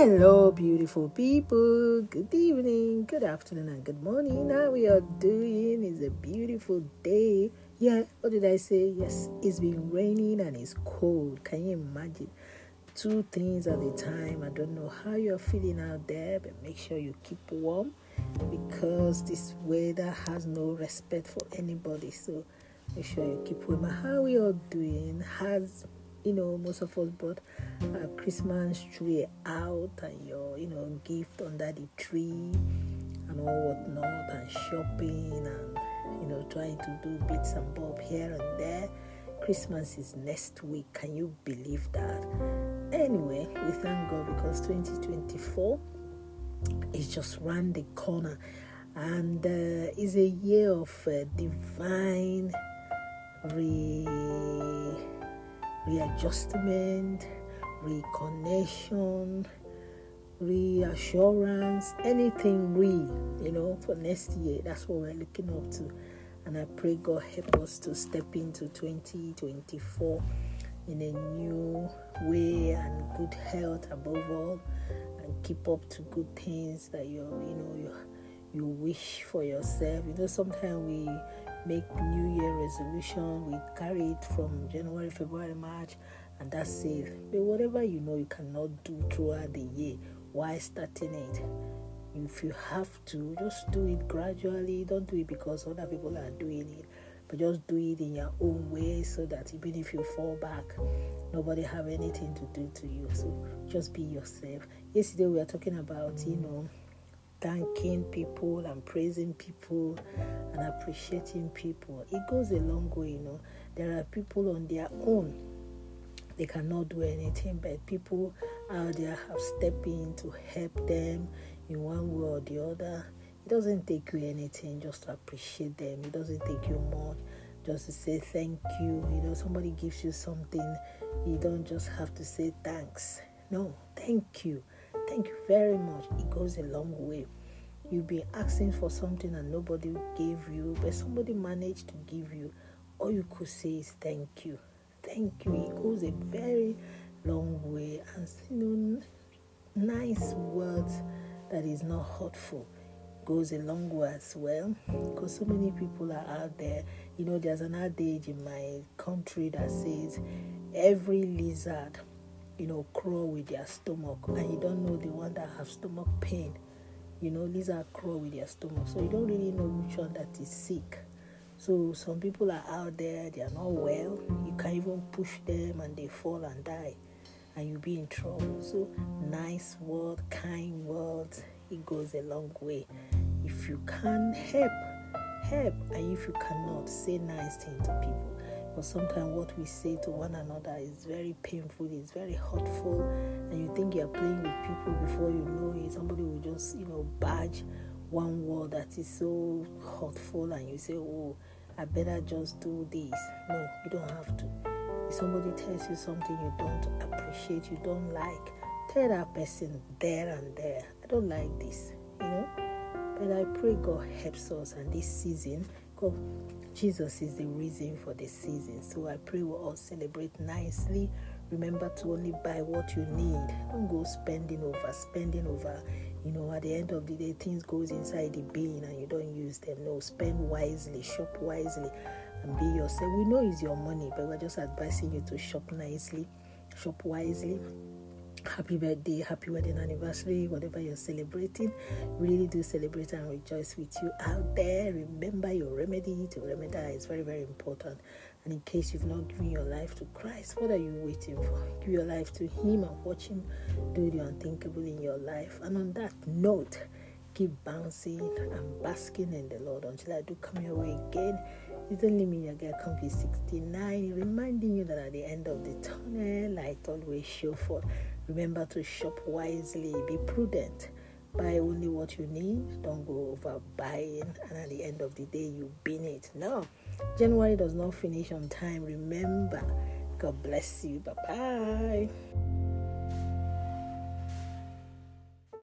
Hello, beautiful people. Good evening, good afternoon, and good morning. How we are doing? It's a beautiful day. Yeah, what did I say? Yes, it's been raining and it's cold. Can you imagine? Two things at a time. I don't know how you're feeling out there, but make sure you keep warm because this weather has no respect for anybody. So make sure you keep warm. How we are doing? Has you know, most of us brought a Christmas tree out and your, you know, gift under the tree and all whatnot and shopping and, you know, trying to do bits and bob here and there. Christmas is next week. Can you believe that? Anyway, we thank God because 2024 is just round the corner and uh, is a year of uh, divine re readjustment, reconnection, reassurance, anything re, you know, for next year. That's what we're looking up to. And I pray God help us to step into 2024 in a new way and good health above all and keep up to good things that you you know you you wish for yourself. You know, sometimes we make New Year resolution. We carry it from January, February, March, and that's it. But whatever you know you cannot do throughout the year, why starting it? If you have to, just do it gradually. Don't do it because other people are doing it, but just do it in your own way so that even if you fall back, nobody have anything to do to you. So just be yourself. Yesterday we were talking about, you know thanking people and praising people and appreciating people. It goes a long way, you know. There are people on their own, they cannot do anything, but people out there have stepped in to help them in one way or the other. It doesn't take you anything just to appreciate them, it doesn't take you much just to say thank you. You know, somebody gives you something, you don't just have to say thanks. No, thank you. Thank you very much. It goes a long way. You'll be asking for something and nobody gave you, but somebody managed to give you. All you could say is thank you. Thank you. It goes a very long way. And you know, nice words that is not hurtful goes a long way as well because so many people are out there you know there's an adage in my country that says every lizard you know, crawl with their stomach, and you don't know the one that have stomach pain. You know, lizard crawl with their stomach, so you don't really know which one that is sick. So some people are out there, they are not well. You can even push them, and they fall and die, and you be in trouble. So nice word, kind words, it goes a long way. If you can help, help, and if you cannot, say nice thing to people because sometimes what we say to one another is very painful, it's very hurtful, and you think you're playing with people before you know it. Somebody will just, you know, badge one word that is so hurtful, and you say, Oh, I better just do this. No, you don't have to. If somebody tells you something you don't appreciate, you don't like, tell that person there and there, I don't like this, you know. But I pray God helps us and this season, Jesus is the reason for the season. So I pray we all celebrate nicely. Remember to only buy what you need. Don't go spending over, spending over. You know, at the end of the day, things goes inside the bin and you don't use them. No, spend wisely, shop wisely, and be yourself. We know it's your money, but we're just advising you to shop nicely, shop wisely happy birthday, happy wedding anniversary, whatever you're celebrating. Really do celebrate and rejoice with you out there. Remember your remedy to remedy is very, very important. And in case you've not given your life to Christ, what are you waiting for? Give your life to Him and watch Him do the unthinkable in your life. And on that note, keep bouncing and basking in the Lord until I do come your way again. It's only me, your girl, Complete 69, reminding you that at the end of the tunnel, light always show forth. Remember to shop wisely, be prudent, buy only what you need, don't go over buying, and at the end of the day, you bin it. No, January does not finish on time. Remember, God bless you. Bye bye.